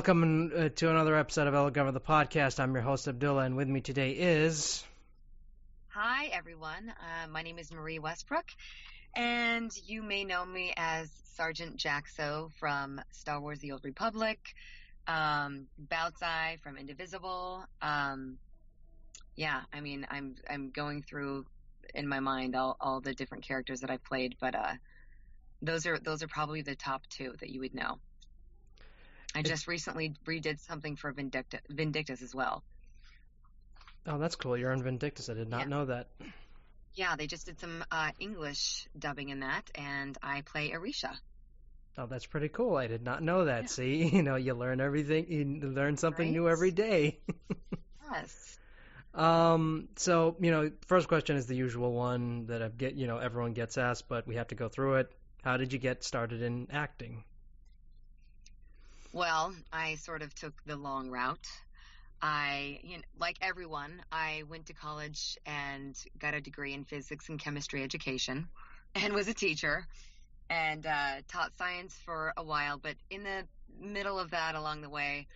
Welcome uh, to another episode of El Governor the podcast. I'm your host Abdullah, and with me today is. Hi, everyone. Uh, my name is Marie Westbrook, and you may know me as Sergeant Jaxo from Star Wars: The Old Republic, um, from Indivisible. Um, yeah, I mean, I'm I'm going through in my mind all, all the different characters that I've played, but uh, those are those are probably the top two that you would know. I just recently redid something for Vindicta, Vindictus as well. Oh, that's cool. You're in Vindictus. I did not Yeah. know that. Yeah, they just did some uh, English dubbing in that, and I play Arisha. Oh, that's pretty cool. I did not know that. Yeah. See, you know, you learn everything. You learn something new every day. Yes. um. So, you know, first question is the usual one that I get. You know, everyone gets asked, but we have to go through it. How did you get started in acting? Well, I sort of took the long route. I, you know, like everyone, I went to college and got a degree in physics and chemistry education, and was a teacher, and uh, taught science for a while. But in the middle of that, along the way,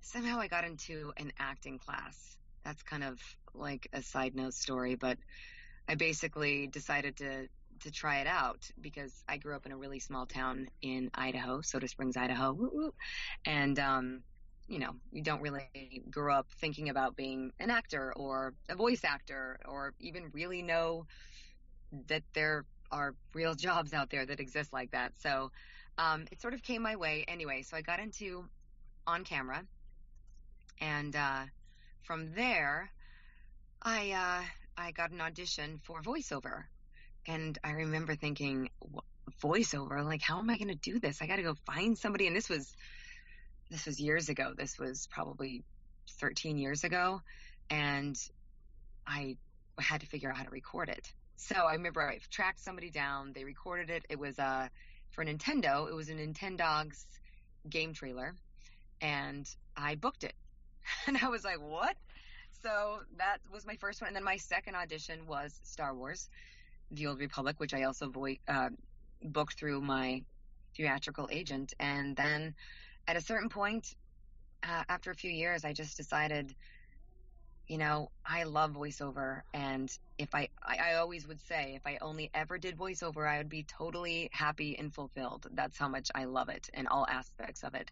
somehow I got into an acting class. That's kind of like a side note story, but I basically decided to to try it out because I grew up in a really small town in Idaho, Soda Springs, Idaho, and um, you know, you don't really grow up thinking about being an actor or a voice actor or even really know that there are real jobs out there that exist like that. So um, it sort of came my way anyway. So I got into on camera, and uh, from there, I uh, I got an audition for voiceover, and I remember thinking, voiceover, like how am I going to do this? I got to go find somebody, and this was this was years ago. This was probably 13 years ago, and I had to figure out how to record it. So I remember I tracked somebody down. They recorded it. It was uh, for Nintendo. It was a Nintendogs game trailer, and I booked it. And I was like, what? So that was my first one. And then my second audition was Star Wars, The Old Republic, which I also vo- uh, booked through my theatrical agent. And then at a certain point, uh, after a few years, I just decided, you know, I love voiceover. And if I, I, I always would say, if I only ever did voiceover, I would be totally happy and fulfilled. That's how much I love it and all aspects of it.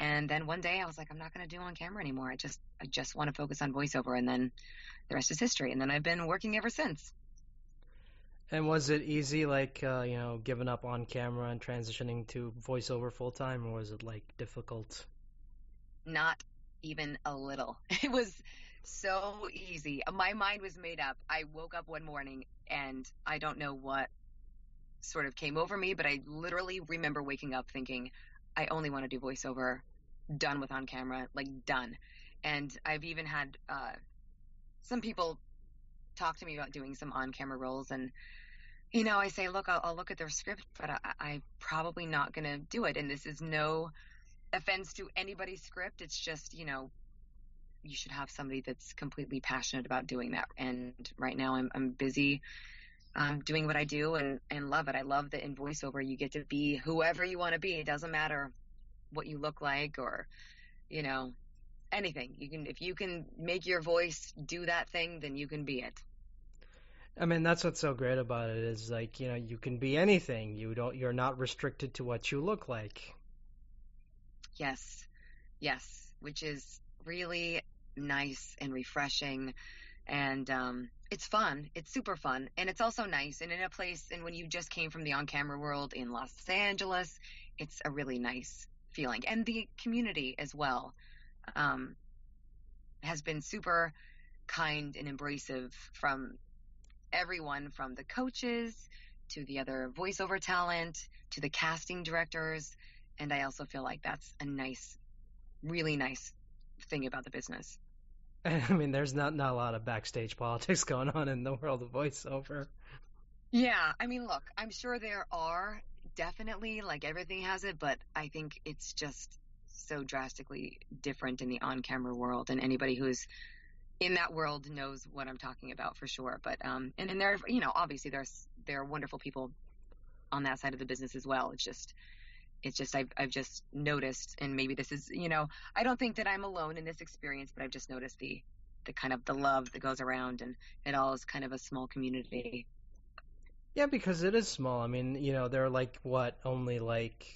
And then one day I was like, I'm not going to do on camera anymore. I just, I just want to focus on voiceover. And then the rest is history. And then I've been working ever since. And was it easy, like uh, you know, giving up on camera and transitioning to voiceover full time, or was it like difficult? Not even a little. It was so easy. My mind was made up. I woke up one morning and I don't know what sort of came over me, but I literally remember waking up thinking, I only want to do voiceover, done with on camera, like done. And I've even had uh, some people talk to me about doing some on camera roles and you know i say look i'll, I'll look at their script but I, i'm probably not going to do it. And this is no offense to anybody's script. It's just you know you should have somebody that's completely passionate about doing that. And right now i'm, I'm busy um, doing what i do and, and love it. I love that in voiceover. You get to be whoever you want to be. It doesn't matter what you look like or you know anything. You can if you can make your voice do that thing then you can be it I mean, that's what's so great about it is like, you know, you can be anything. You don't you're not restricted to what you look like. Yes. Yes, which is really nice and refreshing and um it's fun. It's super fun. And it's also nice. And in a place and when you just came from the on camera world in Los Angeles, it's a really nice feeling. And the community as well. Um has been super kind and embracive from everyone from the coaches to the other voiceover talent to the casting directors. And I also feel like that's a nice, really nice thing about the business. I mean, there's not not a lot of backstage politics going on in the world of voiceover. Yeah, I mean, look, I'm sure there are definitely like everything has it, but I think it's just so drastically different in the on-camera world, and anybody who's in that world knows what I'm talking about for sure. But um, and and there, you know, obviously there's there are wonderful people on that side of the business as well. It's just it's just I've I've just noticed, and maybe this is you know I don't think that I'm alone in this experience, but I've just noticed the the kind of the love that goes around, and it all is kind of a small community. Yeah, because it is small. I mean, you know, there are like what only like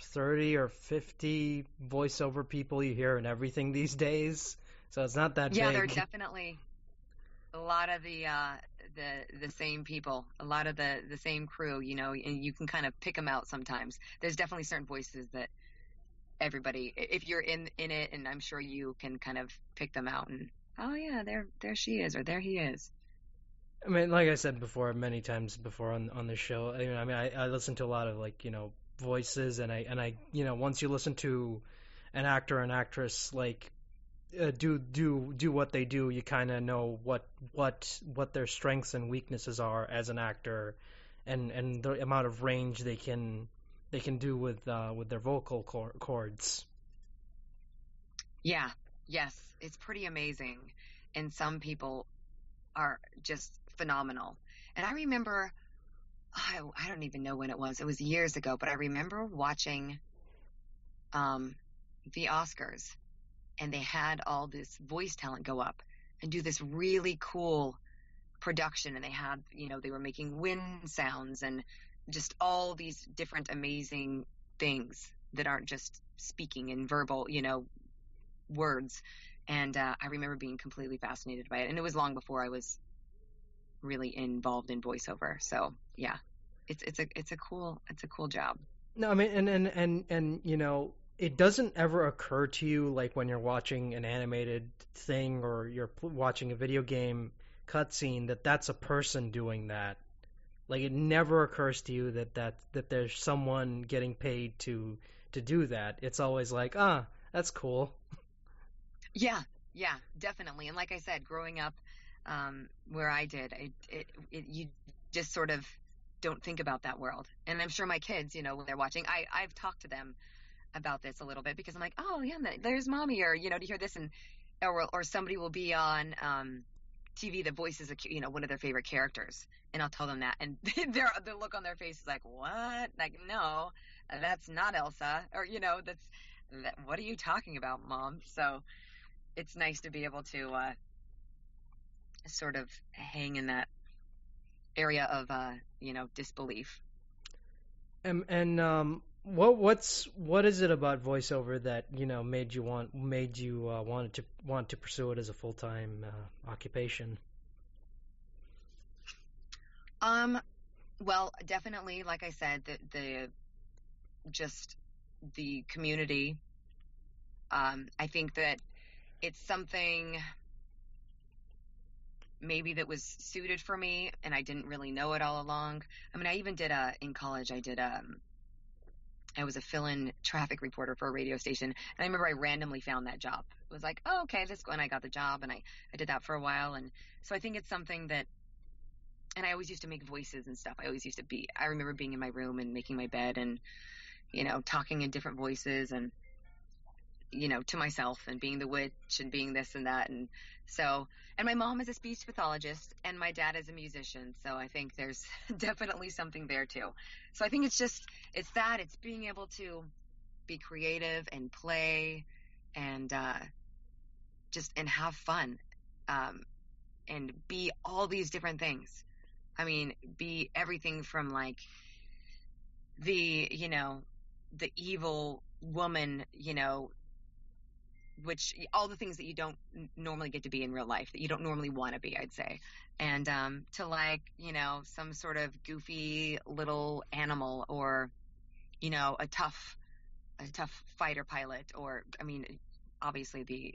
thirty or fifty voiceover people you hear and everything these days. So it's not that yeah, big. there are definitely a lot of the uh, the the same people, a lot of the the same crew. You know, and you can kind of pick them out sometimes. There's definitely certain voices that everybody, if you're in in it, and I'm sure you can kind of pick them out and oh yeah, there there she is or there he is. I mean, like I said before, many times before on on the show. I mean, I mean, I, I listen to a lot of like you know voices, and I and I you know once you listen to an actor and actress like uh, do do do what they do, you kind of know what what what their strengths and weaknesses are as an actor, and and the amount of range they can they can do with uh, with their vocal cords. Yeah, yes, it's pretty amazing, and some people are just phenomenal. And I remember, I, I don't even know when it was. It was years ago, but I remember watching um, the Oscars, and they had all this voice talent go up and do this really cool production. And they had, you know, they were making wind sounds and just all these different amazing things that aren't just speaking in verbal, you know, words. And uh, I remember being completely fascinated by it. And it was long before I was really involved in voiceover. So yeah, it's it's a it's a cool it's a cool job. No, I mean, and and and and you know, it doesn't ever occur to you like when you're watching an animated thing or you're watching a video game cutscene that that's a person doing that. Like it never occurs to you that that that there's someone getting paid to to do that. It's always like, ah, that's cool. Yeah, yeah, definitely. And like I said, growing up um, where I did. It, it, it, you just sort of don't think about that world. And I'm sure my kids, you know, when they're watching, I, I've talked to them about this a little bit because I'm like, oh yeah, there's mommy, or you know, to hear this, and or or somebody will be on um, TV that voices a you know one of their favorite characters, and I'll tell them that, and their the look on their face is like, what? Like, no, that's not Elsa, or you know, that's that, what are you talking about, mom? So it's nice to be able to uh, sort of hang in that area of uh, you know disbelief. And and um, what what's what is it about voiceover that you know made you want made you uh, wanted to want to pursue it as a full time uh, occupation? Um, well, definitely, like I said, the the just the community. Um, I think that it's something maybe that was suited for me and I didn't really know it all along. I mean, I even did a, in college, I did, um, I was a fill-in traffic reporter for a radio station. And I remember I randomly found that job. It was like, oh, okay, this, go and I got the job and I, I did that for a while. And so I think it's something that, and I always used to make voices and stuff. I always used to be, I remember being in my room and making my bed and, you know, talking in different voices and, you know, to myself and being the witch and being this and that. And so, and my mom is a speech pathologist and my dad is a musician. So I think there's definitely something there too. So I think it's just, it's that, it's being able to be creative and play and, uh, just, and have fun. Um, and be all these different things. I mean, be everything from like the, you know, the evil woman, you know, which all the things that you don't normally get to be in real life that you don't normally want to be, I'd say. And um to like, you know, some sort of goofy little animal or you know, a tough a tough fighter pilot or I mean, obviously the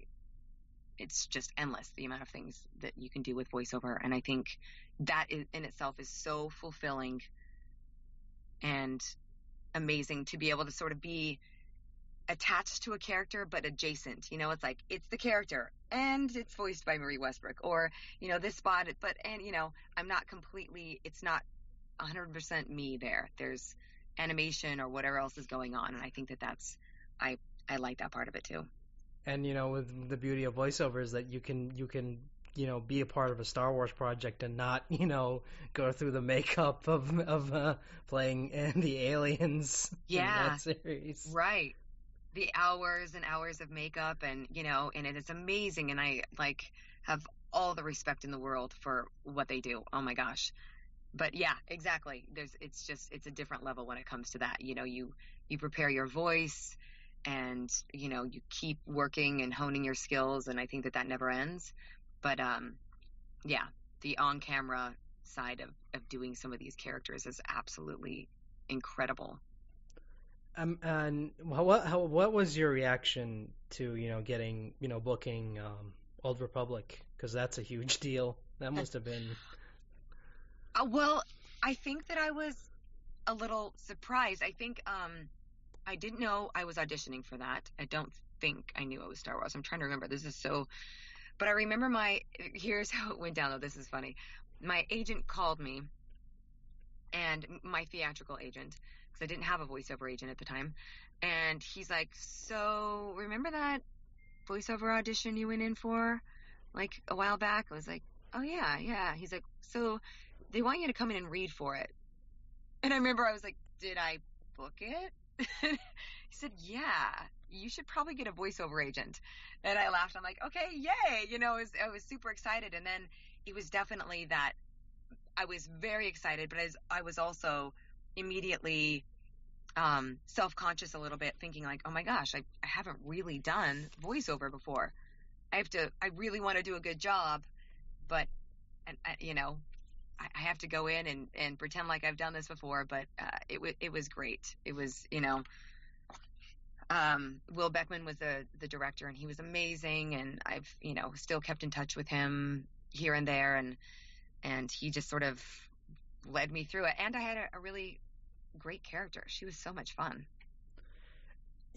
it's just endless the amount of things that you can do with voiceover and I think that in itself is so fulfilling and amazing to be able to sort of be attached to a character but adjacent. You know, it's like it's the character and it's voiced by Marie Westbrook or, you know, this spot but and you know, I'm not completely it's not 100% me there. There's animation or whatever else is going on and I think that that's I I like that part of it too. And you know, with the beauty of voiceover is that you can you can you know be a part of a Star Wars project and not you know go through the makeup of of uh, playing the aliens Yeah. in that series. Right. The hours and hours of makeup and you know, and it is amazing and I like have all the respect in the world for what they do. Oh my gosh. But yeah, exactly. There's it's just it's a different level when it comes to that. You know, you you prepare your voice and you know, you keep working and honing your skills and I think that that never ends. But um yeah, the on-camera side of of doing some of these characters is absolutely incredible. Um, and what how, what was your reaction to you know getting you know booking um, Old Republic because that's a huge deal. That must have been Uh, well, I think that I was a little surprised. I think um, I didn't know I was auditioning for that. I don't think I knew it was Star Wars. I'm trying to remember. This is so. But I remember my. Here's how it went down, though. This is funny. My agent called me, and my theatrical agent, because I didn't have a voiceover agent at the time. And he's like, So, remember that voiceover audition you went in for like a while back? I was like, Oh, yeah, yeah. He's like, So, they want you to come in and read for it. And I remember I was like, Did I book it? he said, Yeah, you should probably get a voiceover agent. And I laughed. I'm like, Okay, yay. You know, I was, I was super excited. And then it was definitely that I was very excited, but as I was also immediately um, self conscious a little bit, thinking, like, Oh my gosh, I, I haven't really done voiceover before. I have to, I really want to do a good job, but, and, I, you know, I, I have to go in and, and pretend like I've done this before, but uh, it was it was great. It was you know, um, Will Beckman was the the director and he was amazing, and I've you know still kept in touch with him here and there, and and he just sort of led me through it. And I had a, a really great character. She was so much fun.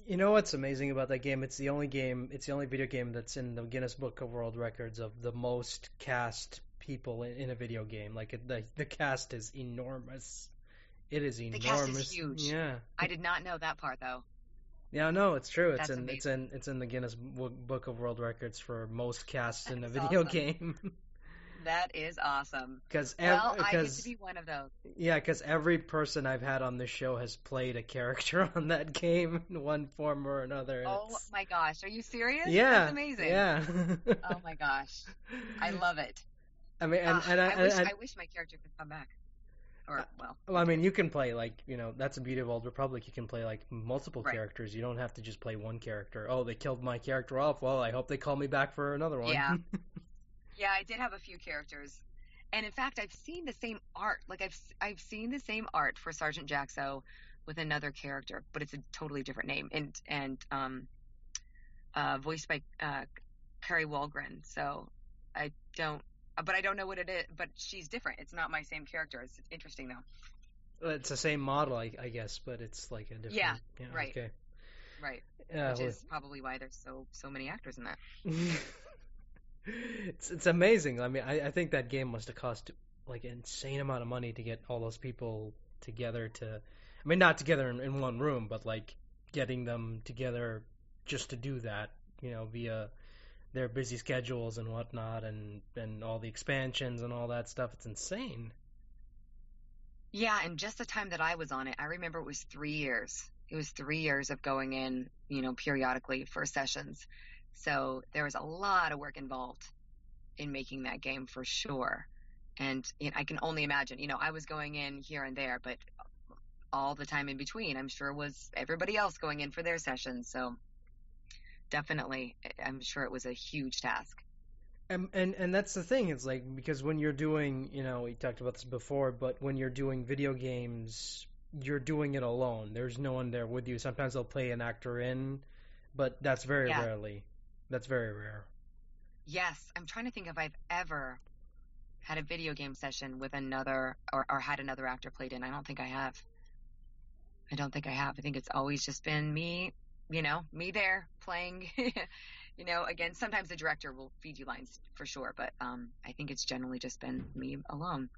You know what's amazing about that game? It's the only game, it's the only video game that's in the Guinness Book of World Records of the most cast people in, in a video game. Like the the cast is enormous. It is enormous. The cast is huge. Yeah. I did not know that part though. Yeah, no, it's true. It's That's in it's in it's in the Guinness Book of World Records for most cast in a video awesome. game. That is awesome. Because Well, I get to be one of those. yeah, because every person I've had on this show has played a character on that game in one form or another. Oh it's- my gosh, are you serious? yeah, That's amazing. Yeah. Oh my gosh, I love it. I mean, and, Ah, and I, I, wish, and- I wish my character could come back. Or well, Well, I mean, you can play like you know that's the beauty of Old Republic. You can play like multiple Right. characters. You don't have to just play one character. Oh, they killed my character off. Well, I hope they call me back for another one. Yeah. yeah, I did have a few characters, and in fact, I've seen the same art. Like I've I've seen the same art for Sergeant Jaxo with another character, but it's a totally different name and and um, uh, voiced by uh, Kari Wahlgren. So I don't. But I don't know what it is. But she's different. It's not my same character. It's interesting though. it's the same model, I, I guess, but it's like a different. Yeah, yeah right. Okay. Right. Yeah, Which well- is probably why there's so so many actors in that. it's it's amazing. I mean, I, I think that game must have cost like an insane amount of money to get all those people together to. I mean, not together in, in one room, but like getting them together just to do that. You know, via their busy schedules and whatnot, and and all the expansions and all that stuff. It's insane. Yeah, and just the time that I was on it, I remember it was three years. It was three years of going in, you know, periodically for sessions. So there was a lot of work involved. in making that game for sure. And you know, I can only imagine, you know, I was going in here and there, but all the time in between, I'm sure was everybody else going in for their sessions. So definitely, I'm sure it was a huge task. And, and and that's the thing. It's like because when you're doing, you know, we talked about this before, but when you're doing video games, you're doing it alone. There's no one there with you. Sometimes they'll play an actor in, but that's very Yeah. rarely. That's very rare. Yes, I'm trying to think if I've ever had a video game session with another or, or had another actor played in. I don't think I have. I don't think I have. I think it's always just been me, you know, me there playing. you know, again, sometimes the director will feed you lines for sure, but um, I think it's generally just been me alone.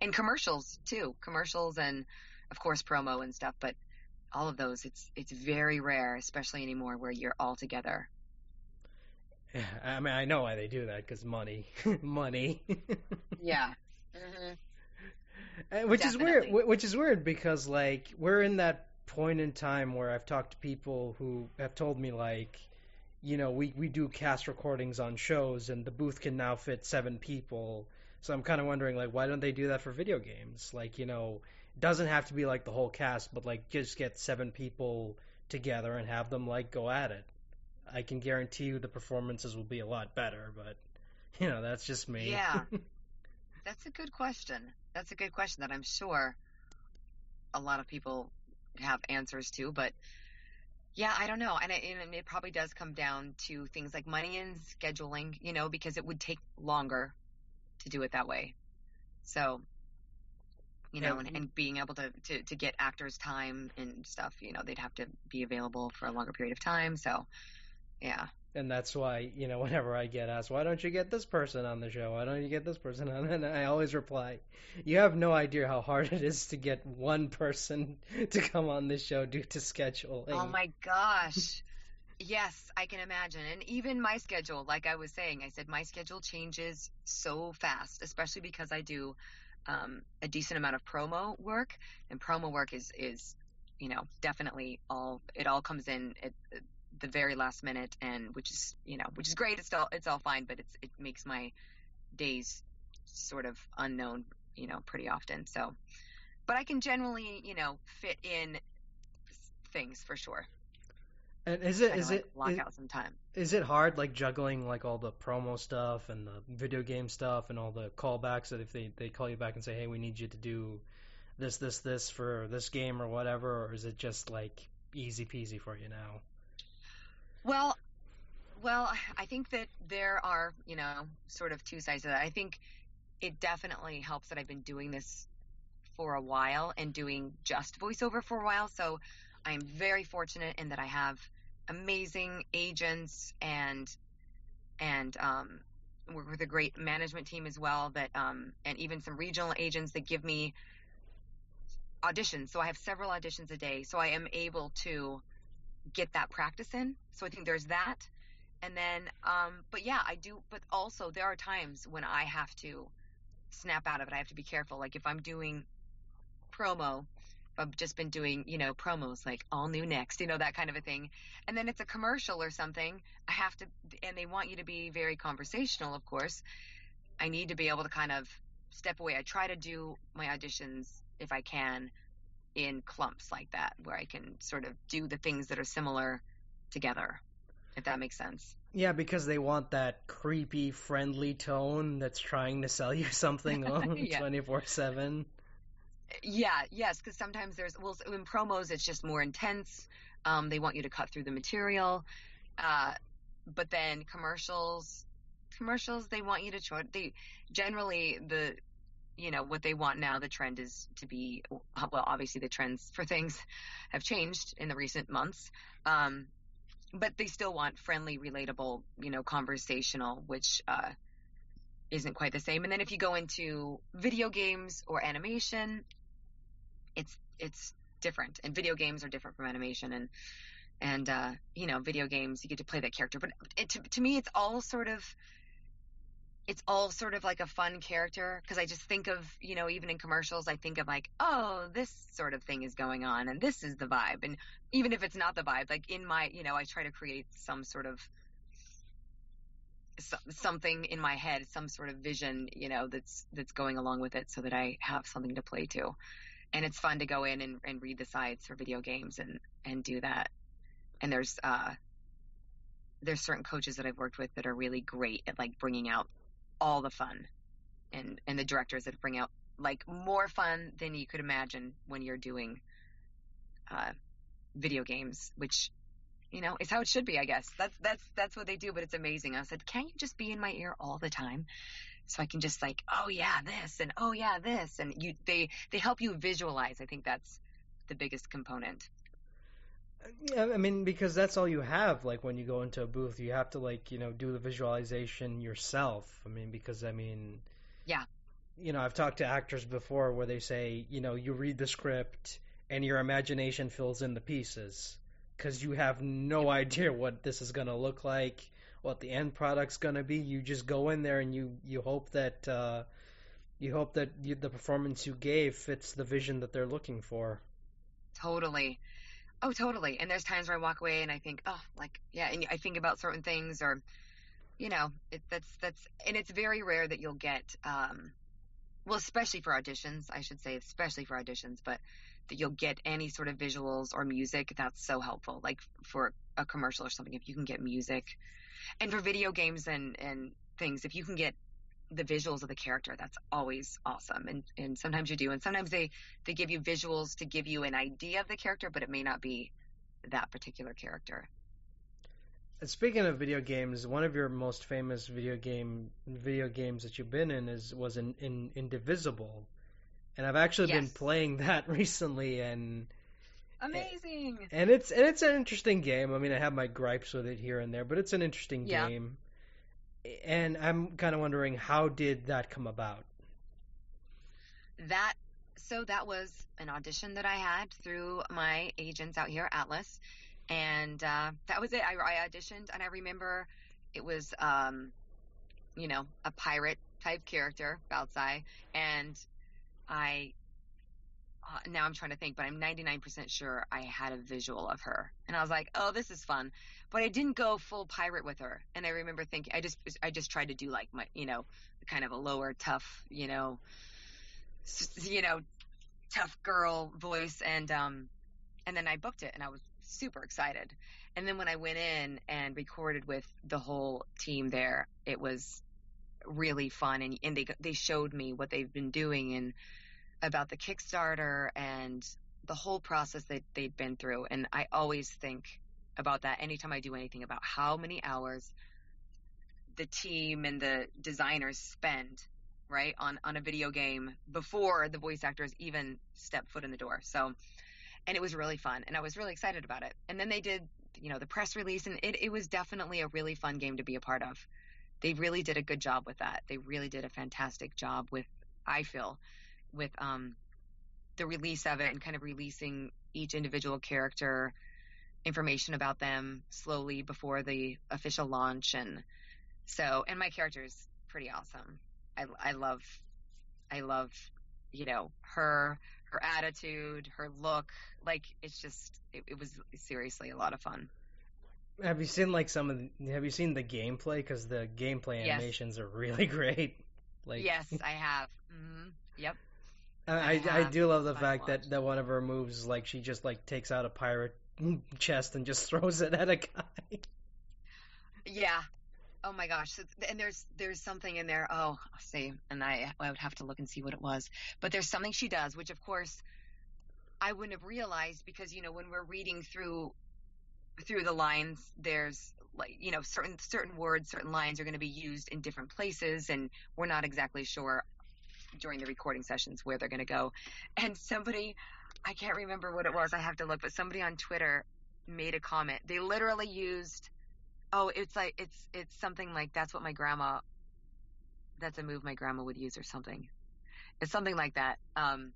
And commercials too, commercials and of course promo and stuff. But all of those, it's it's very rare, especially anymore, where you're all together. Yeah, I mean, I know why they do that because money, money. Yeah. hmm Uh, which is weird. Which is weird because like we're in that point in time where I've talked to people who have told me like, you know, we we do cast recordings on shows and the booth can now fit seven people. So I'm kind of wondering like, why don't they do that for video games? Like, you know, doesn't have to be like the whole cast, but like just get seven people together and have them like go at it. I can guarantee you the performances will be a lot better, but you know, that's just me. Yeah. That's a good question. That's a good question that I'm sure a lot of people have answers to, but yeah, I don't know. And it, and it probably does come down to things like money and scheduling, you know, because it would take longer to do it that way. So, you know, and, and being able to, to, to get actors time and stuff, you know, they'd have to be available for a longer period of time. So, yeah. And that's why, you know, whenever I get asked, why don't you get this person on the show? Why don't you get this person on? And I always reply, you have no idea how hard it is to get one person to come on this show due to oh scheduling. Oh my gosh. Yes, I can imagine. And even my schedule, like I was saying, I said my schedule changes so fast, especially because I do um, a decent amount of promo work, and promo work is is you know definitely all it all comes in at the very last minute, and which is you know which is great. It's all it's all fine, but it's it makes my days sort of unknown, you know, pretty often. So, but I can generally you know fit in things for sure. And is it Kinda like it block is, out some time. is it hard like juggling like all the promo stuff and the video game stuff and all the callbacks that if they they call you back and say, hey, we need you to do this this this for this game or whatever, or is it just like easy peasy for you now? Well, well, I think that there are, you know, sort of two sides of that. I think it definitely helps that I've been doing this for a while and doing just voiceover for a while. So I am very fortunate in that I have amazing agents and and um, work with a great management team as well. That um, and even some regional agents that give me auditions. So I have several auditions a day. So I am able to get that practice in. So I think there's that. And then, um, but yeah, I do. But also, there are times when I have to snap out of it. I have to be careful. Like if I'm doing promo, I've just been doing, you know, promos like all new next, you know, that kind of a thing. And then it's a commercial or something. I have to, and they want you to be very conversational, of course. I need to be able to kind of step away. I try to do my auditions if I can in clumps like that, where I can sort of do the things that are similar together, if that makes sense. Yeah, because they want that creepy, friendly tone that's trying to sell you something on Yeah. twenty four seven. Yeah, yes, because sometimes there's well in promos it's just more intense. Um, they want you to cut through the material, uh, but then commercials, commercials they want you to try. They generally the you know what they want now. The trend is to be well, obviously the trends for things have changed in the recent months, um, but they still want friendly, relatable, you know, conversational, which uh, isn't quite the same. And then if you go into video games or animation, it's it's different. And video games are different from animation. And and uh, you know, video games you get to play that character. But it, to to me, it's all sort of it's all sort of like a fun character because I just think of you know even in commercials I think of like oh this sort of thing is going on and this is the vibe and even if it's not the vibe like in my you know I try to create some sort of something in my head, some sort of vision, you know, that's that's going along with it, so that I have something to play to. And it's fun to go in and, and read the sides for video games and and do that. And there's uh there's certain coaches that I've worked with that are really great at like bringing out all the fun, and and the directors that bring out like more fun than you could imagine when you're doing uh, video games, which you know is how it should be. I guess that's that's that's what they do. But it's amazing. I said, can't you just be in my ear all the time? So I can just like, oh yeah, this and oh yeah, this, and you they they help you visualize. I think that's the biggest component. Uh, yeah, I mean, because that's all you have. Like when you go into a booth, you have to like you know do the visualization yourself. I mean, because I mean, yeah, you know, I've talked to actors before where they say, you know, you read the script and your imagination fills in the pieces because you have no idea what this is going to look like, what the end product's going to be. You just go in there and you you hope that uh, you hope that you, the performance you gave fits the vision that they're looking for. Totally. Oh, totally. And there's times where I walk away and I think, oh, like, yeah, and I think about certain things or, you know, it, that's that's, and it's very rare that you'll get, um, well, especially for auditions, I should say, especially for auditions, but that you'll get any sort of visuals or music, that's so helpful. Like for a commercial or something, if you can get music, and for video games and and things, if you can get the visuals of the character, that's always awesome. And and sometimes you do, and sometimes they they give you visuals to give you an idea of the character, but it may not be that particular character. And Speaking of video games, one of your most famous video game video games that you've been in is was in, in Indivisible, and I've actually yes. been playing that recently, and amazing. And it's and it's an interesting game. I mean, I have my gripes with it here and there, but it's an interesting yeah. game. And I'm kind of wondering how did that come about? That so that was an audition that I had through my agents out here, Atlas and uh, that was it. I, I, auditioned, and I remember it was, um, you know, a pirate type character, Baozhai, and I. Uh, now I'm trying to think, but I'm 99% sure I had a visual of her, and I was like, "Oh, this is fun," but I didn't go full pirate with her. And I remember thinking, I just, I just tried to do like my, you know, kind of a lower, tough, you know, you know, tough girl voice, and um, and then I booked it, and I was super excited. And then when I went in and recorded with the whole team there, it was really fun. And, and they they showed me what they've been doing and about the Kickstarter and the whole process that they'd been through. And I always think about that anytime I do anything about how many hours the team and the designers spend right on on a video game before the voice actors even step foot in the door. So and it was really fun and I was really excited about it. And then they did, you know, the press release and it, it was definitely a really fun game to be a part of. They really did a good job with that. They really did a fantastic job with, I feel, with um, the release of it and kind of releasing each individual character information about them slowly before the official launch. And so, and my character is pretty awesome. I, I love, I love, you know, her, her attitude, her look. Like it's just it, it was seriously a lot of fun. Have you seen like some of the, have you seen the gameplay because the gameplay yes. animations are really great. Like Yes, I have. Mm-hmm. Yep. I, I, I, do love the fact that, that one of her moves like she just like takes out a pirate chest and just throws it at a guy. Yeah, Oh my gosh! So, and there's there's something in there. Oh, I'll see, and I I would have to look and see what it was. But there's something she does, which of course I wouldn't have realized because you know when we're reading through through the lines, there's like you know certain certain words, certain lines are going to be used in different places, and we're not exactly sure during the recording sessions where they're going to go. And somebody, I can't remember what it was. I have to look, but somebody on Twitter made a comment. They literally used Oh, it's like it's it's something like that's what my grandma. That's a move my grandma would use or something. It's something like that. Um,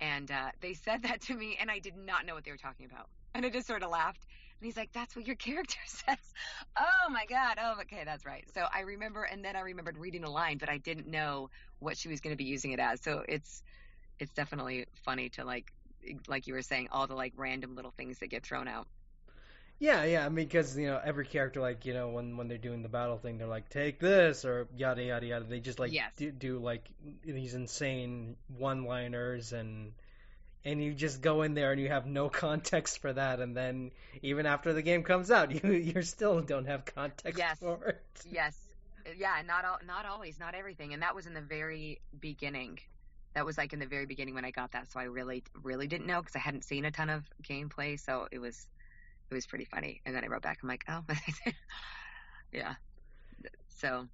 and uh, they said that to me, and I did not know what they were talking about. And I just sort of laughed. And he's like, "That's what your character says." oh my god! Oh, okay, that's right. So I remember, and then I remembered reading a line, but I didn't know what she was going to be using it as. So it's it's definitely funny to like like you were saying all the like random little things that get thrown out. Yeah, yeah. I mean, because you know, every character, like you know, when when they're doing the battle thing, they're like, "Take this," or yada yada yada. They just like Yes. do, do like these insane one-liners, and and you just go in there and you have no context for that, and then even after the game comes out, you you still don't have context Yes. for it. Yes. Yeah, not all, not always, not everything. And that was in the very beginning. That was like in the very beginning when I got that. So I really, really didn't know because I hadn't seen a ton of gameplay. So it was, it was pretty funny. And then I wrote back, I'm like, oh, yeah. So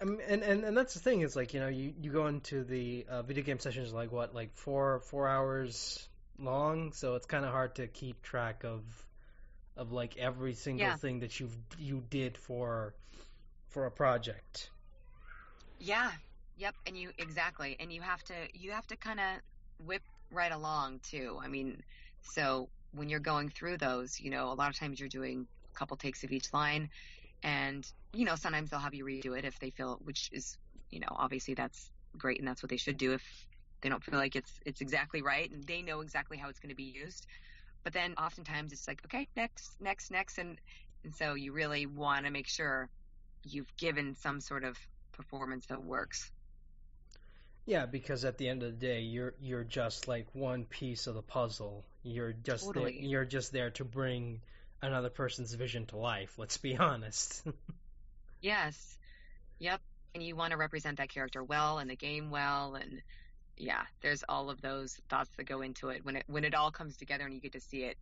and, and and that's the thing is like you know you, you go into the uh, video game sessions like what like four four hours long so it's kind of hard to keep track of of like every single Yeah. thing that you you did for for a project yeah, yep. And you exactly, and you have to, you have to kind of whip right along too. I mean, so when you're going through those, you know, a lot of times you're doing a couple takes of each line, and you know, sometimes they'll have you redo it if they feel, which is, you know, obviously that's great, and that's what they should do if they don't feel like it's it's exactly right, and they know exactly how it's going to be used. But then oftentimes it's like, okay, next, next, next, and and so you really want to make sure you've given some sort of performance that works. yeah because at the end of the day you're you're just like one piece of the puzzle you're just there, you're just there to bring another person's vision to life let's be honest Yes. Yep. And you want to represent that character well and the game well and yeah, there's all of those thoughts that go into it when it when it all comes together and you get to see it.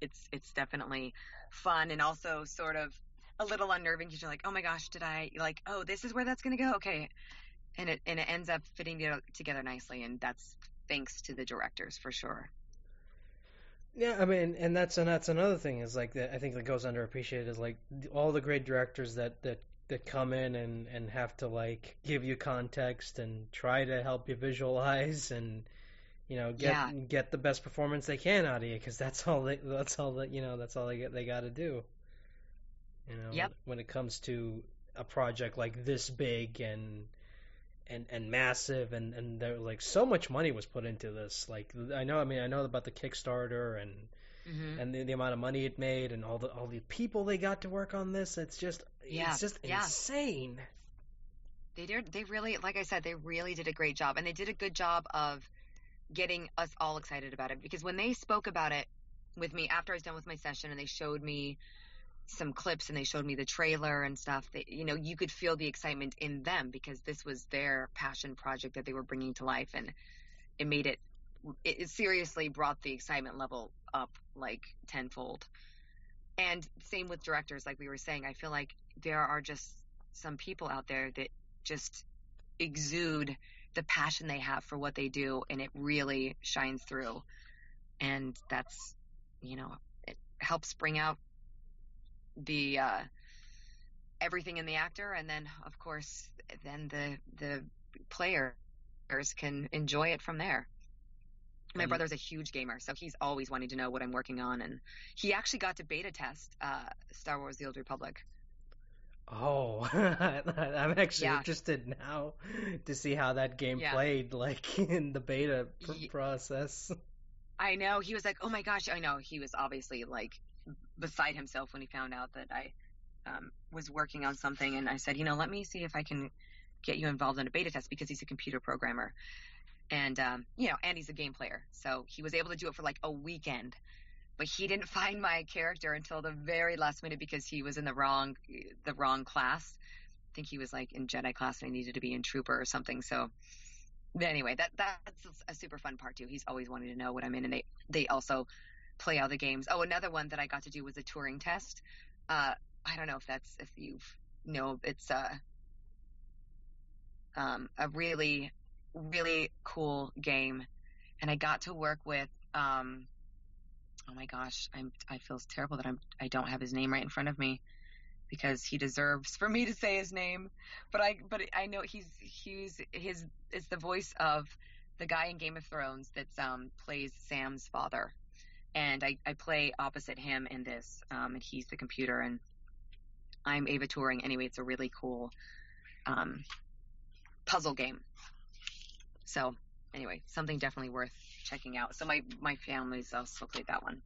It's it's definitely fun and also sort of a little unnerving because you're like, oh my gosh, did I like? Oh, this is where that's gonna go. Okay, and it and it ends up fitting together nicely, and that's thanks to the directors for sure. Yeah, I mean, and that's and that's another thing is like that. I think that goes underappreciated is like all the great directors that that that come in and and have to like give you context and try to help you visualize and you know get Yeah. get the best performance they can out of you because that's all they that's all that you know that's all they get they got to do. You know, Yep. when it comes to a project like this big and and and massive and and there like so much money was put into this like i know i mean i know about the kickstarter and hmm and the, the amount of money it made and all the all the people they got to work on this it's just Yeah, it's just yeah. insane They did. They really, like I said, they really did a great job, and they did a good job of getting us all excited about it. Because when they spoke about it with me after I was done with my session, and they showed me some clips and they showed me the trailer and stuff, that you know, you could feel the excitement in them because this was their passion project that they were bringing to life, and it made it. It seriously brought the excitement level up like tenfold. And same with directors, like we were saying, I feel like there are just some people out there that just exude the passion they have for what they do and it really shines through and that's you know it helps bring out the uh everything in the actor and then of course then the the players can enjoy it from there my brother's a huge gamer so he's always wanting to know what i'm working on and he actually got to beta test uh star wars the old republic oh i'm actually Yeah. interested now to see how that game Yeah. played like in the beta pr- process I know. He was like, "Oh my gosh!" I know. He was obviously like beside himself when he found out that I um, was working on something, and I said, "You know, let me see if I can get you involved in a beta test because he's a computer programmer, and um, you know, and he's a game player, so he was able to do it for like a weekend." But he didn't find my character until the very last minute because he was in the wrong the wrong class. I think he was like in Jedi class and I needed to be in Trooper or something. So anyway, that that's a super fun part too. He's always wanting to know what I'm in, and they they also play all the games. Oh, another one that I got to do was a Turing test. Uh, I don't know if that's if you know it's uh, um, a really really cool game, and I got to work with um, oh my gosh, I'm I feel terrible that I'm I don't have his name right in front of me because he deserves for me to say his name. But I but I know he's he's his it's the voice of the guy in Game of Thrones that um plays Sam's father. And I, I play opposite him in this, um, and he's the computer, and I'm Ava Turing. Anyway, it's a really cool um, puzzle game. So anyway, something definitely worth checking out. So my my family's also played that one.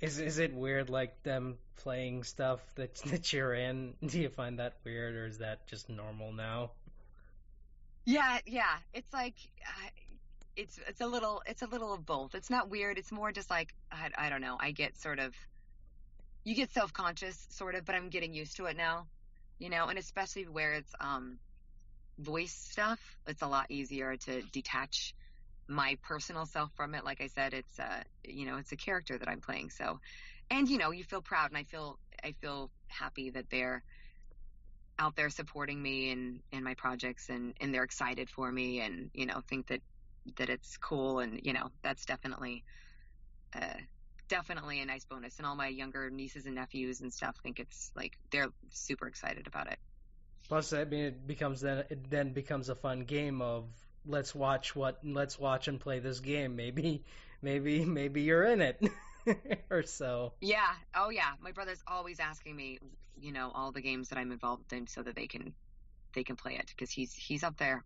Is is it weird like them playing stuff that that you're in? Do you find that weird, or is that just normal now? Yeah, yeah. It's like uh, it's it's a little it's a little of both. It's not weird. It's more just like I, I don't know. I get sort of you get self conscious sort of, but I'm getting used to it now. You know, and especially where it's um voice stuff, it's a lot easier to detach my personal self from it. Like I said, it's uh you know, it's a character that I'm playing. So and you know, you feel proud and I feel I feel happy that they're out there supporting me and in my projects and and they're excited for me and you know think that that it's cool and you know that's definitely uh definitely a nice bonus and all my younger nieces and nephews and stuff think it's like they're super excited about it. Plus i mean it becomes then it then becomes a fun game of let's watch what let's watch and play this game. Maybe maybe maybe you're in it. Or so. Yeah. Oh yeah. My brother's always asking me you know all the games that i'm involved in so that they can they can play it because he's he's up there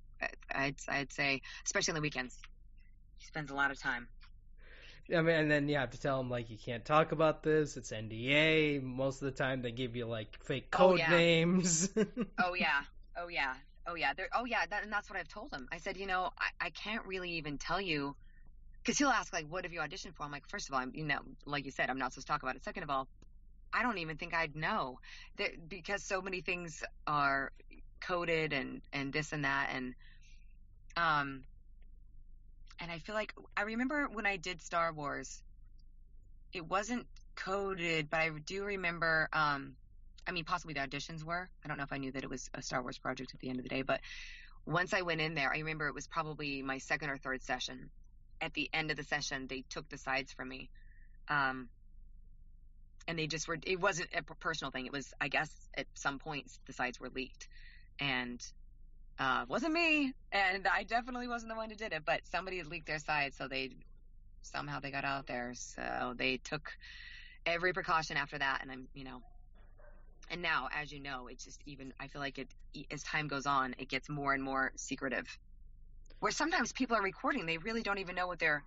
I'd I'd say, especially on the weekends. He spends a lot of time. I mean, and then you have to tell him like you can't talk about this. It's NDA. Most of the time, they give you like fake oh, code oh, yeah. names. oh yeah, oh yeah, oh yeah. They're, oh yeah, that, and that's what I've told him. I said, you know, I, I can't really even tell you because he'll ask like, what have you auditioned for? I'm like, first of all, I'm you know, like you said, I'm not supposed to talk about it. Second of all, I don't even think I'd know that because so many things are coded and and this and that and um and I feel like I remember when I did Star Wars it wasn't coded but I do remember um I mean possibly the auditions were. I don't know if I knew that it was a Star Wars project at the end of the day but once I went in there I remember it was probably my second or third session. At the end of the session they took the sides from me. Um and they just were it wasn't a personal thing. It was i guess at some points the sides were leaked. And uh, wasn't me, and I definitely wasn't the one who did it. But somebody had leaked their side, so they somehow they got out there. So they took every precaution after that, and I'm, you know, and now, as you know, it's just even. I feel like it as time goes on, it gets more and more secretive. Where sometimes people are recording, they really don't even know what they're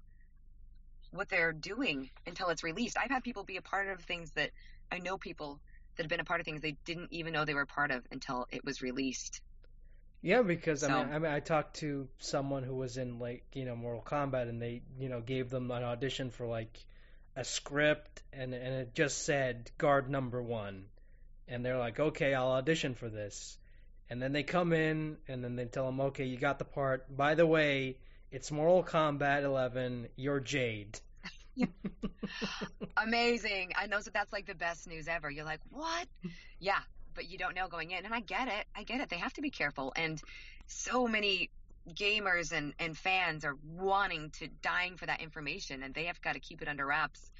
what they're doing until it's released. I've had people be a part of things that I know people that have been a part of things they didn't even know they were a part of until it was released. Yeah, because so, I mean, I mean, I talked to someone who was in like you know Mortal Kombat, and they you know gave them an audition for like a script, and and it just said guard number one, and they're like, okay, I'll audition for this, and then they come in, and then they tell them, okay, you got the part. By the way, it's Mortal Kombat 11. You're Jade. Amazing. I know that that's like the best news ever. You're like, what? Yeah, but you don't know going in. And I get it. I get it. They have to be careful. And so many gamers and, and fans are wanting to dying for that information and they have got to keep it under wraps.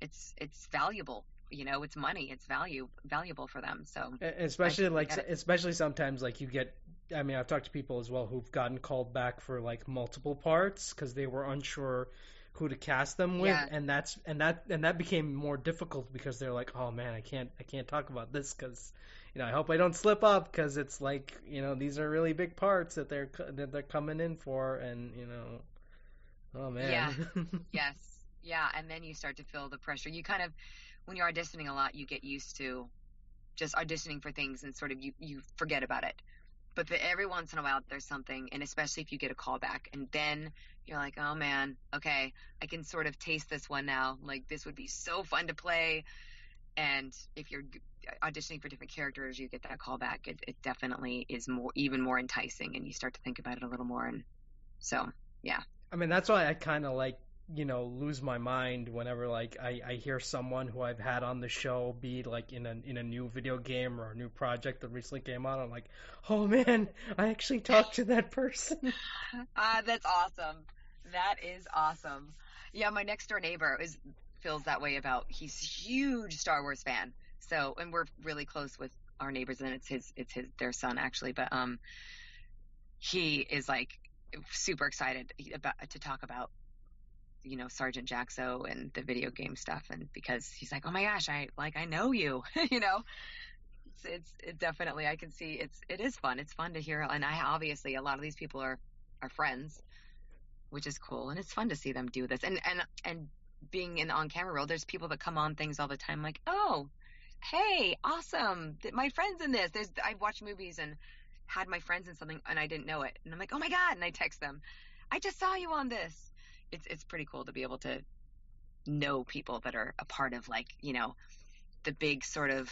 It's it's valuable. You know, it's money, it's value valuable for them. So especially like especially sometimes like you get I mean, I've talked to people as well who've gotten called back for like multiple parts because they were unsure who to cast them with yeah. and that's and that and that became more difficult because they're like oh man i can't i can't talk about this because you know i hope i don't slip up because it's like you know these are really big parts that they're that they're coming in for and you know oh man. Yeah. Yes. Yeah and then you start to feel the pressure. You kind of when you're auditioning a lot you get used to just auditioning for things and sort of you you forget about it. But the, every once in a while there's something and especially if you get a call back and then you're like oh man okay i can sort of taste this one now like this would be so fun to play. And if you're auditioning for different characters you get that call back it, it definitely is more even more enticing and you start to think about it a little more and so yeah. I mean that's why i kind of like you know lose my mind whenever like I, I hear someone who I've had on the show be like in a in a new video game or a new project that recently came out. I'm like, oh man, I actually talked to that person. Ah, uh, that's awesome. That is awesome. Yeah, my next door neighbor is feels that way about. He's huge Star Wars fan. So, and we're really close with our neighbors, and it's his it's his their son actually. But um, he is like super excited about to talk about you know Sergeant Jaxo and the video game stuff, and because he's like, oh my gosh, I like I know you, you know. It's, it's it definitely I can see it's it is fun. It's fun to hear, and I obviously a lot of these people are are friends, which is cool, and it's fun to see them do this. And and and being in the on camera role, there's people that come on things all the time like, oh, hey, awesome, my friend's in this. There's I've watched movies and had my friends in something and I didn't know it, and I'm like, oh my god, and I text them, I just saw you on this. It's it's pretty cool to be able to know people that are a part of like you know the big sort of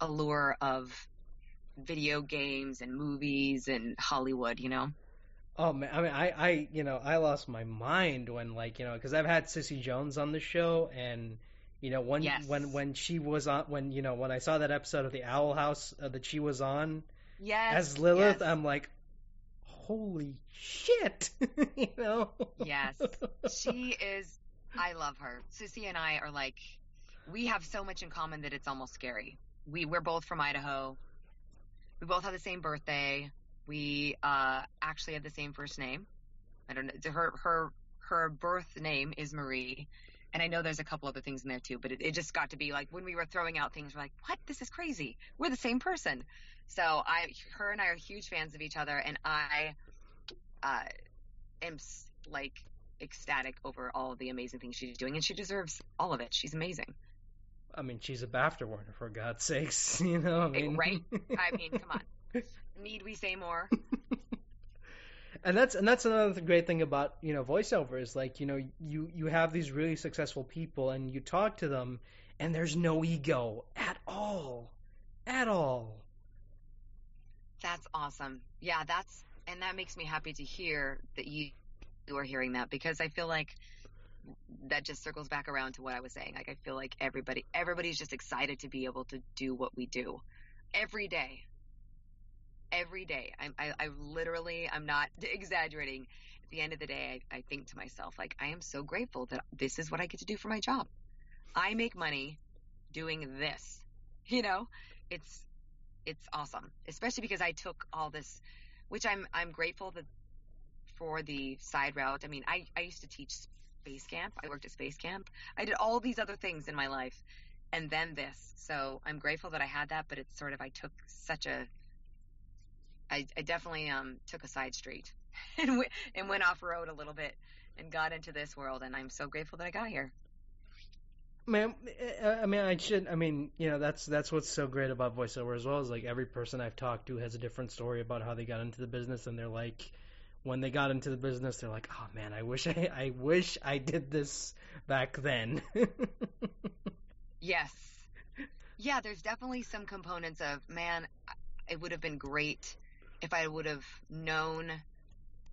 allure of video games and movies and Hollywood, you know. Oh man, I mean, I, I, you know, I lost my mind when, like, you know, because I've had Cissy Jones on the show, and you know, when yes. when when she was on, when you know, when I saw that episode of the Owl House uh, that she was on, yes, as Lilith, yes. I'm like, holy shit, you know? Yes, she is. I love her. Cissy and I are like, we have so much in common that it's almost scary. We we're both from Idaho. We both have the same birthday we uh, actually have the same first name. I don't know. Her her her birth name is Marie, and I know there's a couple other things in there too. But it, it just got to be like when we were throwing out things, we're like, "What? This is crazy. We're the same person." So I, her and I are huge fans of each other, and I uh, am like ecstatic over all the amazing things she's doing, and she deserves all of it. She's amazing. I mean, she's a BAFTA winner for God's sakes, you know. I mean... Right? I mean, come on. Need we say more? and that's and that's another great thing about you know voiceover is like you know you you have these really successful people and you talk to them and there's no ego at all, at all. That's awesome. Yeah, that's and that makes me happy to hear that you you are hearing that because I feel like that just circles back around to what I was saying. Like I feel like everybody everybody's just excited to be able to do what we do every day every day. I, I, I literally, I'm not exaggerating. At the end of the day, I, I think to myself, like, I am so grateful that this is what I get to do for my job. I make money doing this. You know, it's it's awesome, especially because I took all this, which I'm I'm grateful that for the side route. I mean, I I used to teach space camp. I worked at space camp. I did all these other things in my life, and then this. So I'm grateful that I had that. But it's sort of I took such a I, I definitely um, took a side street and, w- and went off road a little bit and got into this world. And I'm so grateful that I got here. Man, I mean, I should. I mean, you know, that's that's what's so great about voiceover as well. Is like every person I've talked to has a different story about how they got into the business, and they're like, when they got into the business, they're like, oh man, I wish I, I wish I did this back then. yes, yeah. There's definitely some components of man. It would have been great if I would have known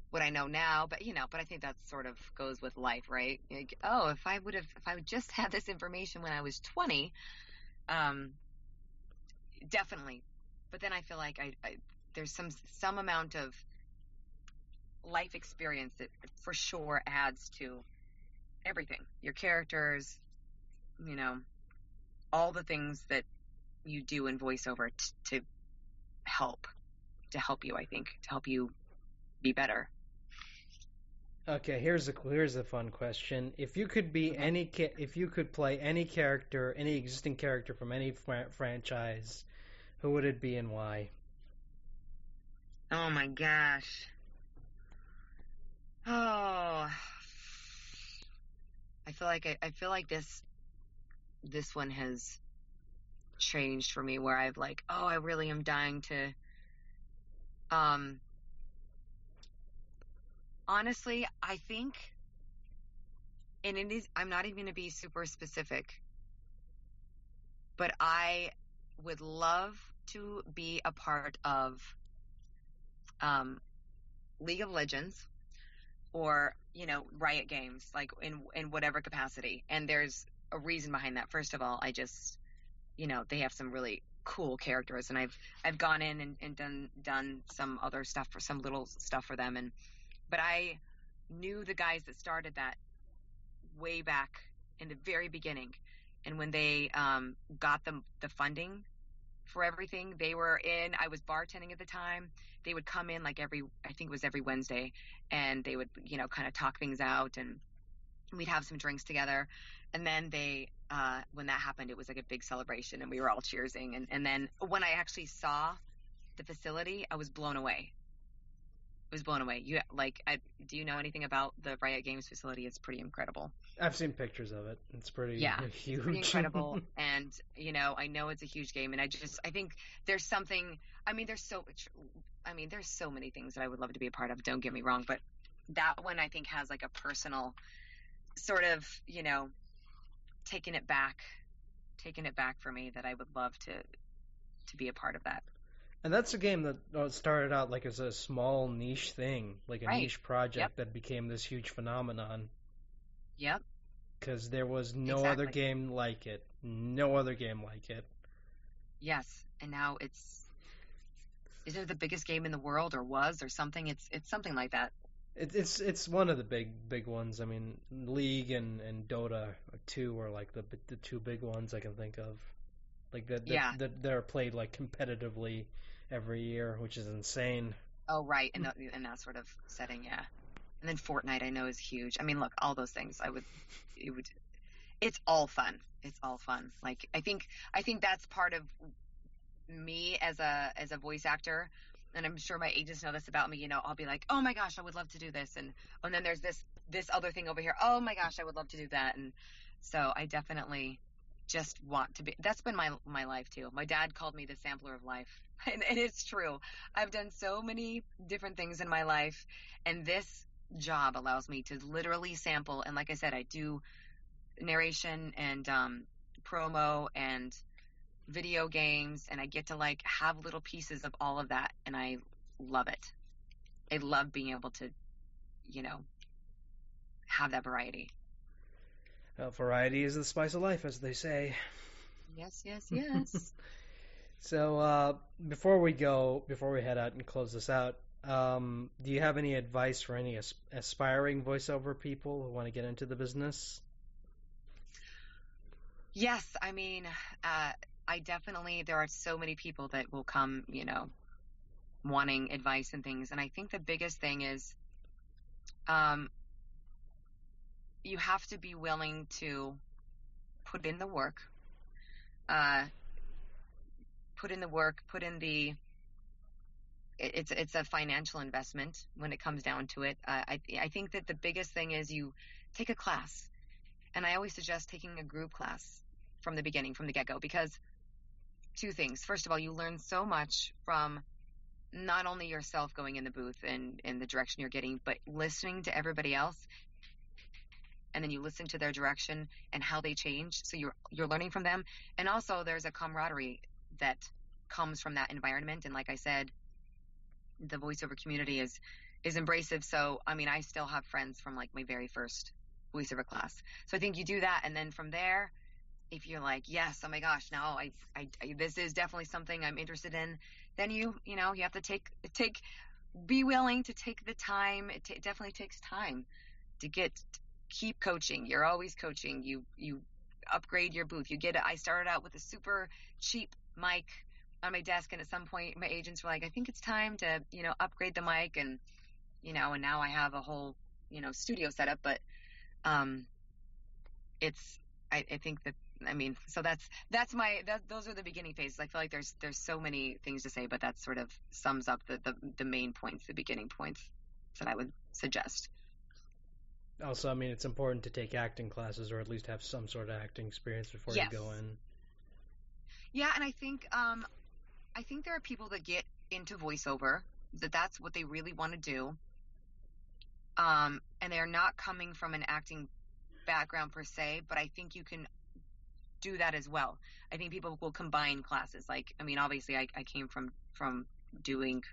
what I know now, but you know, but I think that sort of goes with life, right? Like, oh, if I would have, if I would just had this information when I was 20, um, definitely. But then I feel like I, I there's some some amount of life experience that for sure adds to everything. Your characters, you know, all the things that you do in voiceover t- to help to help you. I think to help you be better. Okay, here's a here's a fun question. If you could be okay. any if you could play any character, any existing character from any fr- franchise, who would it be and why? Oh my gosh. Oh. I feel like I, I feel like this this one has changed for me where I've like, oh, I really am dying to um, honestly, I think, and it is, I'm not even going to be super specific, but I would love to be a part of um, League of Legends or you know Riot Games, like in in whatever capacity. And there's a reason behind that. First of all, I just you know they have some really cool characters and I've I've gone in and, and done done some other stuff for some little stuff for them and but I knew the guys that started that way back in the very beginning and when they um, got the the funding for everything they were in I was bartending at the time they would come in like every I think it was every Wednesday and they would you know kind of talk things out and we'd have some drinks together and then they uh, when that happened, it was like a big celebration, and we were all cheersing. And, and then when I actually saw the facility, I was blown away. was blown away. You like, I, do you know anything about the Riot Games facility? It's pretty incredible. I've seen pictures of it. It's pretty Yeah, huge. Pretty incredible. and you know, I know it's a huge game, and I just, I think there's something. I mean, there's so much. I mean, there's so many things that I would love to be a part of. Don't get me wrong, but that one I think has like a personal sort of, you know, taking it back, taking it back for me that I would love to to be a part of that. And that's a game that uh, started out like as a small niche thing, like a Right. niche project Yep. that became this huge phenomenon. Yep. Because there was no other game like it. No other game like it. Yes. And now it's is it the biggest game in the world or was or something? It's it's something like that. It, it's it's one of the big big ones. I mean, League and, and Dota two are like the the two big ones I can think of. Like that that, Yeah. that they're played like competitively every year, which is insane. Oh, right, in, the, in that sort of setting, yeah. And then Fortnite, I know, is huge. I mean, look, all those things, I would, it would, it's all fun. It's all fun. Like, I think, I think that's part of me as a as a voice actor, and I'm sure my agents know this about me. You know, I'll be like, oh my gosh, I would love to do this, and and then there's this this other thing over here. Oh my gosh, I would love to do that, and so I definitely just want to be. That's been my my life too. My dad called me the sampler of life, and, and it's true. I've done so many different things in my life, and this job allows me to literally sample. And like I said, I do narration and um, promo and video games, and I get to like have little pieces of all of that, and I love it. I love being able to, you know, have that variety. Uh, variety is the spice of life, as they say. Yes, yes, yes. So uh, before we go, before we head out and close this out, um, do you have any advice for any as- aspiring voiceover people who want to get into the business? Yes, I mean, uh, I definitely, there are so many people that will come, you know, wanting advice and things. And I think the biggest thing is um, you have to be willing to put in the work, uh, put in the work, put in the, it's it's a financial investment when it comes down to it. Uh, I I think that the biggest thing is you take a class, and I always suggest taking a group class from the beginning, from the get go, because two things. First of all, you learn so much from not only yourself going in the booth and in the direction you're getting, but listening to everybody else. And then you listen to their direction and how they change. So you're you're learning from them. And also there's a camaraderie that comes from that environment. And like I said, the voiceover community is is embracive. So I mean I still have friends from like my very first voiceover class. So I think you do that and then from there if you're like, yes, oh my gosh, now I, I, I this is definitely something I'm interested in, then you, you know, you have to take, take, be willing to take the time. It, it definitely takes time to get, keep coaching. You're always coaching. You, you upgrade your booth. You get, I started out with a super cheap mic on my desk. And at some point my agents were like, I think it's time to, you know, upgrade the mic and, you know, and now I have a whole, you know, studio setup, but, um, it's, I, I think that I mean, so that's that's my that those are the beginning phases. I feel like there's there's so many things to say, but that sort of sums up the the, the main points, the beginning points that I would suggest. Also, I mean, it's important to take acting classes or at least have some sort of acting experience before Yes. you go in. Yeah, and I think um I think there are people that get into voiceover that that's what they really want to do. Um and they're not coming from an acting background per se, but I think you can do that as well. I think people will combine classes. Like, I mean, obviously, I, I came from from doing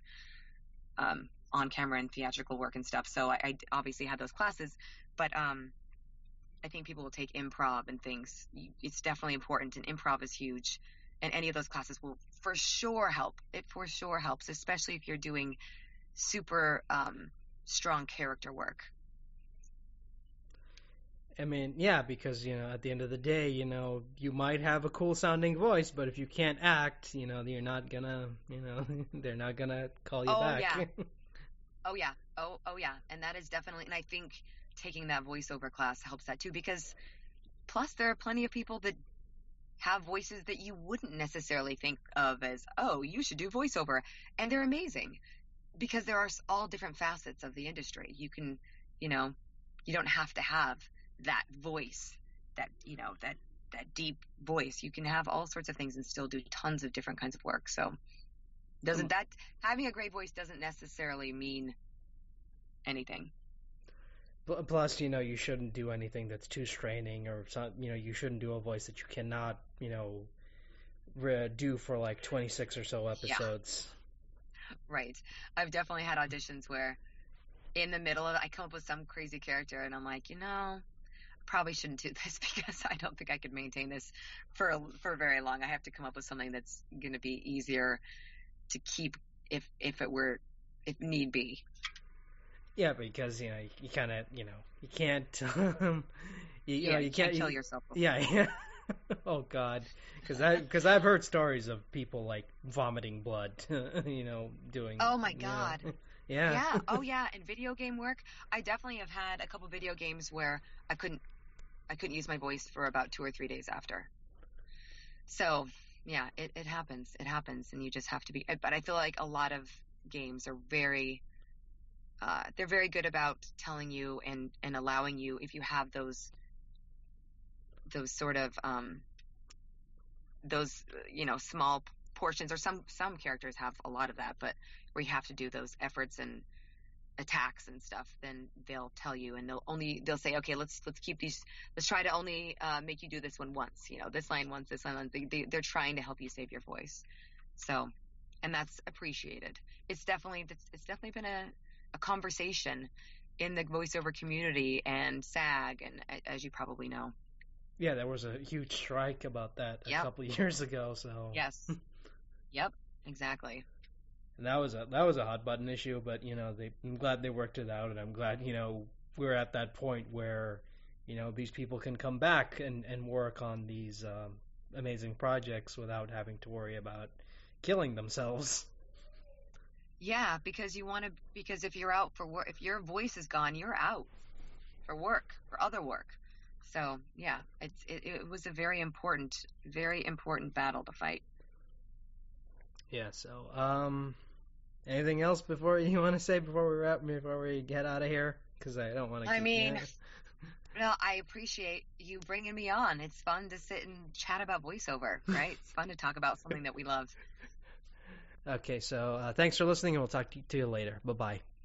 um, on camera and theatrical work and stuff, so I, I obviously had those classes. But um, I think people will take improv and things. It's definitely important, and improv is huge. And any of those classes will for sure help. It for sure helps, especially if you're doing super um, strong character work. I mean, yeah, because you know, at the end of the day, you know, you might have a cool sounding voice, but if you can't act, you know, you're not gonna, you know, they're not gonna call you Oh, back. yeah. Oh yeah. Oh oh yeah. And that is definitely and I think taking that voiceover class helps that too because plus there are plenty of people that have voices that you wouldn't necessarily think of as, "Oh, you should do voiceover." And they're amazing. because there are all different facets of the industry. You can, you know, you don't have to have that voice, that you know, that that deep voice. You can have all sorts of things and still do tons of different kinds of work. So, doesn't mm. that having a great voice doesn't necessarily mean anything. Plus, you know, you shouldn't do anything that's too straining, or some, you know, you shouldn't do a voice that you cannot, you know, re- do for like 26 or so episodes. Right. I've definitely had auditions where in the middle of it, I come up with some crazy character and I'm like, you know, probably shouldn't do this because I don't think I could maintain this for for very long. I have to come up with something that's going to be easier to keep if if it were if need be. Yeah, because you know, you, you kind of, you know, you can't, um, you, you know, you, can't, kill you- yourself. Yeah, yeah. oh God, because I because I've heard stories of people like vomiting blood, you know, doing. Oh my know. God. Yeah. yeah. Oh yeah. In video game work, I definitely have had a couple video games where I couldn't I couldn't use my voice for about two or three days after. So yeah, it, it happens. It happens, and you just have to be. But I feel like a lot of games are very uh, they're very good about telling you and and allowing you if you have those those sort of um those you know small portions or some some characters have a lot of that but where you have to do those efforts and attacks and stuff then they'll tell you and they'll only they'll say okay let's let's keep these let's try to only uh, make you do this one once you know this line once this line once. They, they, they're trying to help you save your voice so and that's appreciated it's definitely it's definitely been a, a conversation in the voiceover community and SAG and as you probably know Yeah, there was a huge strike about that a Yep. couple of years ago. So yes yep exactly and that was a that was a hot button issue. But you know, they I'm glad they worked it out, and I'm glad you know we're at that point where you know these people can come back and and work on these um, amazing projects without having to worry about killing themselves. Yeah, because you want to. Because if you're out for work, if your voice is gone, you're out for work, for other work. So yeah, it's it, it was a very important, very important battle to fight. Yeah. So, um, anything else before you want to say before we wrap before we get out of here? Because I don't want to. I mean, Well, I appreciate you bringing me on. It's fun to sit and chat about voiceover, right? it's fun to talk about something that we love. okay. So, uh, thanks for listening, and we'll talk to you later. Bye bye.